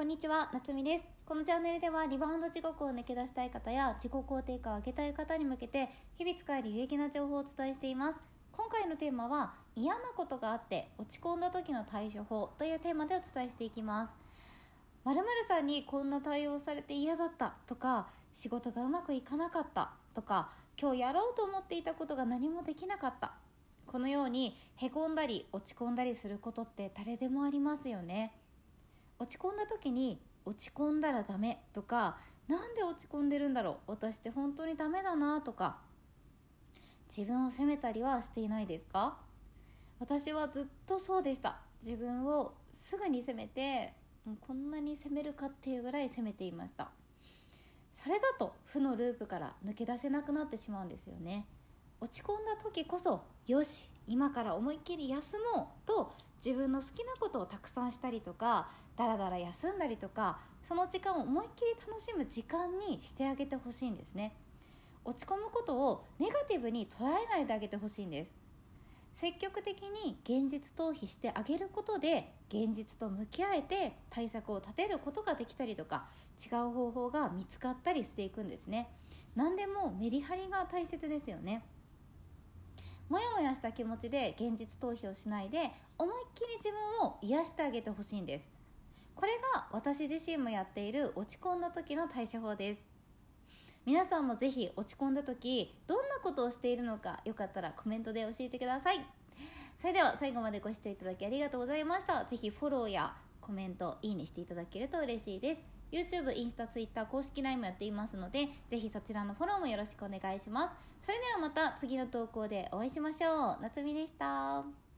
こんにちは、なつみです。このチャンネルではリバウンド地獄を抜け出したい方や自己肯定感を上げたい方に向けて日々使える有益な情報をお伝えしています。今回のテーマは嫌なことがあって落ち込んだ時の対処法というテーマでお伝えしていきます。〇〇さんにこんな対応されて嫌だったとか仕事がうまくいかなかったとか今日やろうと思っていたことが何もできなかったこのようにへこんだり落ち込んだりすることって誰でもありますよね落ち込んだ時に落ち込んだらダメとかなんで落ち込んでるんだろう私って本当にダメだなとか自分を責めたりはしていないですか？私はずっとそうでした。自分をすぐに責めてもうこんなに責めるかっていうぐらい責めていました。それだと負のループから抜け出せなくなってしまうんですよね。落ち込んだ時こそよし今から思いっきり休もうと自分の好きなことをたくさんしたりとかだらだら休んだりとかその時間を思いっきり楽しむ時間にしてあげてほしいんですね。落ち込むことをネガティブに捉えないであげてほしいんです。積極的に現実逃避してあげることで現実と向き合えて対策を立てることができたりとか違う方法が見つかったりしていくんですね。何でもメリハリが大切ですよね。もやもやした気持ちで現実逃避をしないで思いっきり自分を癒してあげてほしいんです。これが私自身もやっている落ち込んだ時の対処法です。皆さんもぜひ落ち込んだ時どんなことをしているのかよかったらコメントで教えてください。それでは最後までご視聴いただきありがとうございました。ぜひフォローやコメントいいねしていただけると嬉しいです。YouTube、インスタ、Twitter 公式 LINE もやっていますのでぜひそちらのフォローもよろしくお願いします。それではまた次の投稿でお会いしましょう。夏美でした。